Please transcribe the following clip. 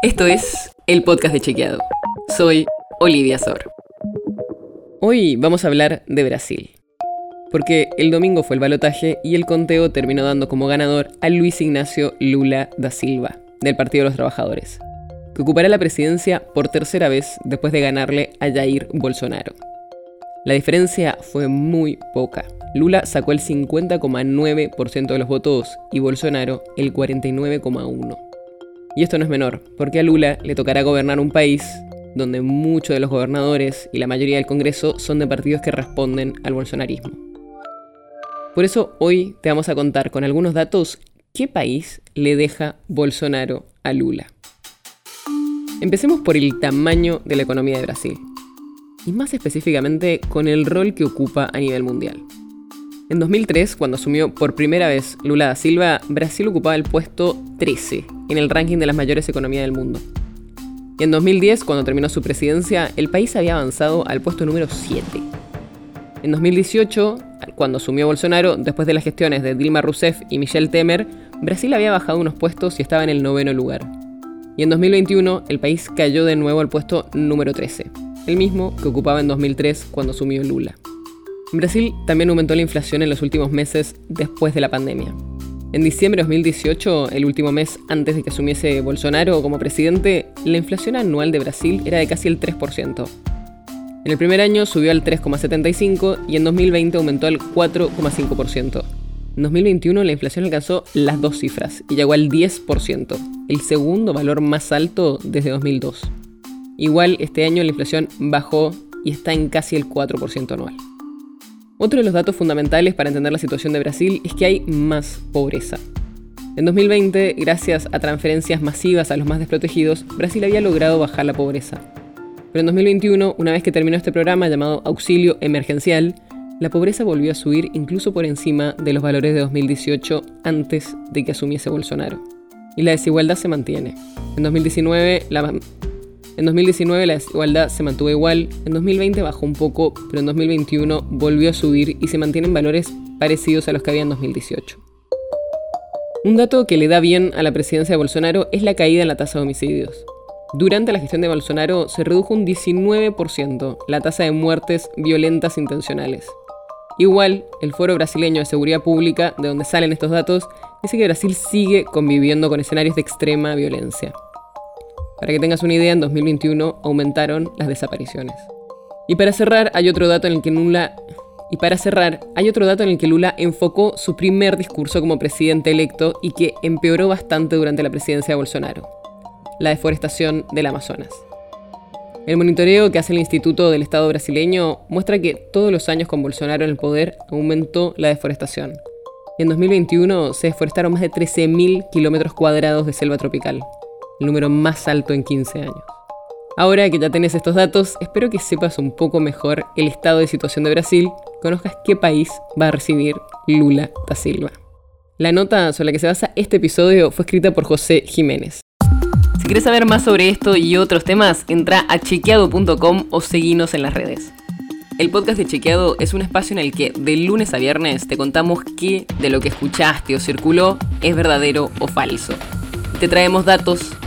Esto es el podcast de Chequeado. Soy Olivia Sor. Hoy vamos a hablar de Brasil. Porque el domingo fue el balotaje y el conteo terminó dando como ganador a Luis Ignacio Lula da Silva, del Partido de los Trabajadores, que ocupará la presidencia por tercera vez después de ganarle a Jair Bolsonaro. La diferencia fue muy poca. Lula sacó el 50,9% de los votos y Bolsonaro el 49,1%. Y esto no es menor, porque a Lula le tocará gobernar un país donde muchos de los gobernadores y la mayoría del Congreso son de partidos que responden al bolsonarismo. Por eso hoy te vamos a contar con algunos datos qué país le deja Bolsonaro a Lula. Empecemos por el tamaño de la economía de Brasil, y más específicamente con el rol que ocupa a nivel mundial. En 2003, cuando asumió por primera vez Lula da Silva, Brasil ocupaba el puesto 13 en el ranking de las mayores economías del mundo. Y en 2010, cuando terminó su presidencia, el país había avanzado al puesto número 7. En 2018, cuando asumió Bolsonaro, después de las gestiones de Dilma Rousseff y Michel Temer, Brasil había bajado unos puestos y estaba en el noveno lugar. Y en 2021, el país cayó de nuevo al puesto número 13, el mismo que ocupaba en 2003 cuando asumió Lula. Brasil también aumentó la inflación en los últimos meses después de la pandemia. En diciembre de 2018, el último mes antes de que asumiese Bolsonaro como presidente, la inflación anual de Brasil era de casi el 3%. En el primer año subió al 3,75% y en 2020 aumentó al 4,5%. En 2021 la inflación alcanzó las dos cifras y llegó al 10%, el segundo valor más alto desde 2002. Igual este año la inflación bajó y está en casi el 4% anual. Otro de los datos fundamentales para entender la situación de Brasil es que hay más pobreza. En 2020, gracias a transferencias masivas a los más desprotegidos, Brasil había logrado bajar la pobreza. Pero en 2021, una vez que terminó este programa llamado Auxilio Emergencial, la pobreza volvió a subir incluso por encima de los valores de 2018 antes de que asumiese Bolsonaro. Y la desigualdad se mantiene. En 2019, la en 2019 la desigualdad se mantuvo igual, en 2020 bajó un poco, pero en 2021 volvió a subir y se mantienen valores parecidos a los que había en 2018. Un dato que le da bien a la presidencia de Bolsonaro es la caída en la tasa de homicidios. Durante la gestión de Bolsonaro se redujo un 19% la tasa de muertes violentas intencionales. Igual, el Foro Brasileño de Seguridad Pública, de donde salen estos datos, dice que Brasil sigue conviviendo con escenarios de extrema violencia. Para que tengas una idea, en 2021 aumentaron las desapariciones. Y para cerrar, hay otro dato en el que Lula y para cerrar, hay otro dato en el que Lula enfocó su primer discurso como presidente electo y que empeoró bastante durante la presidencia de Bolsonaro. La deforestación del Amazonas. El monitoreo que hace el Instituto del Estado brasileño muestra que todos los años con Bolsonaro en el poder aumentó la deforestación. En 2021 se deforestaron más de 13.000 kilómetros cuadrados de selva tropical el número más alto en 15 años. Ahora que ya tenés estos datos, espero que sepas un poco mejor el estado de situación de Brasil, conozcas qué país va a recibir Lula da Silva. La nota sobre la que se basa este episodio fue escrita por José Jiménez. Si quieres saber más sobre esto y otros temas, entra a chequeado.com o seguinos en las redes. El podcast de Chequeado es un espacio en el que de lunes a viernes te contamos qué de lo que escuchaste o circuló es verdadero o falso te traemos datos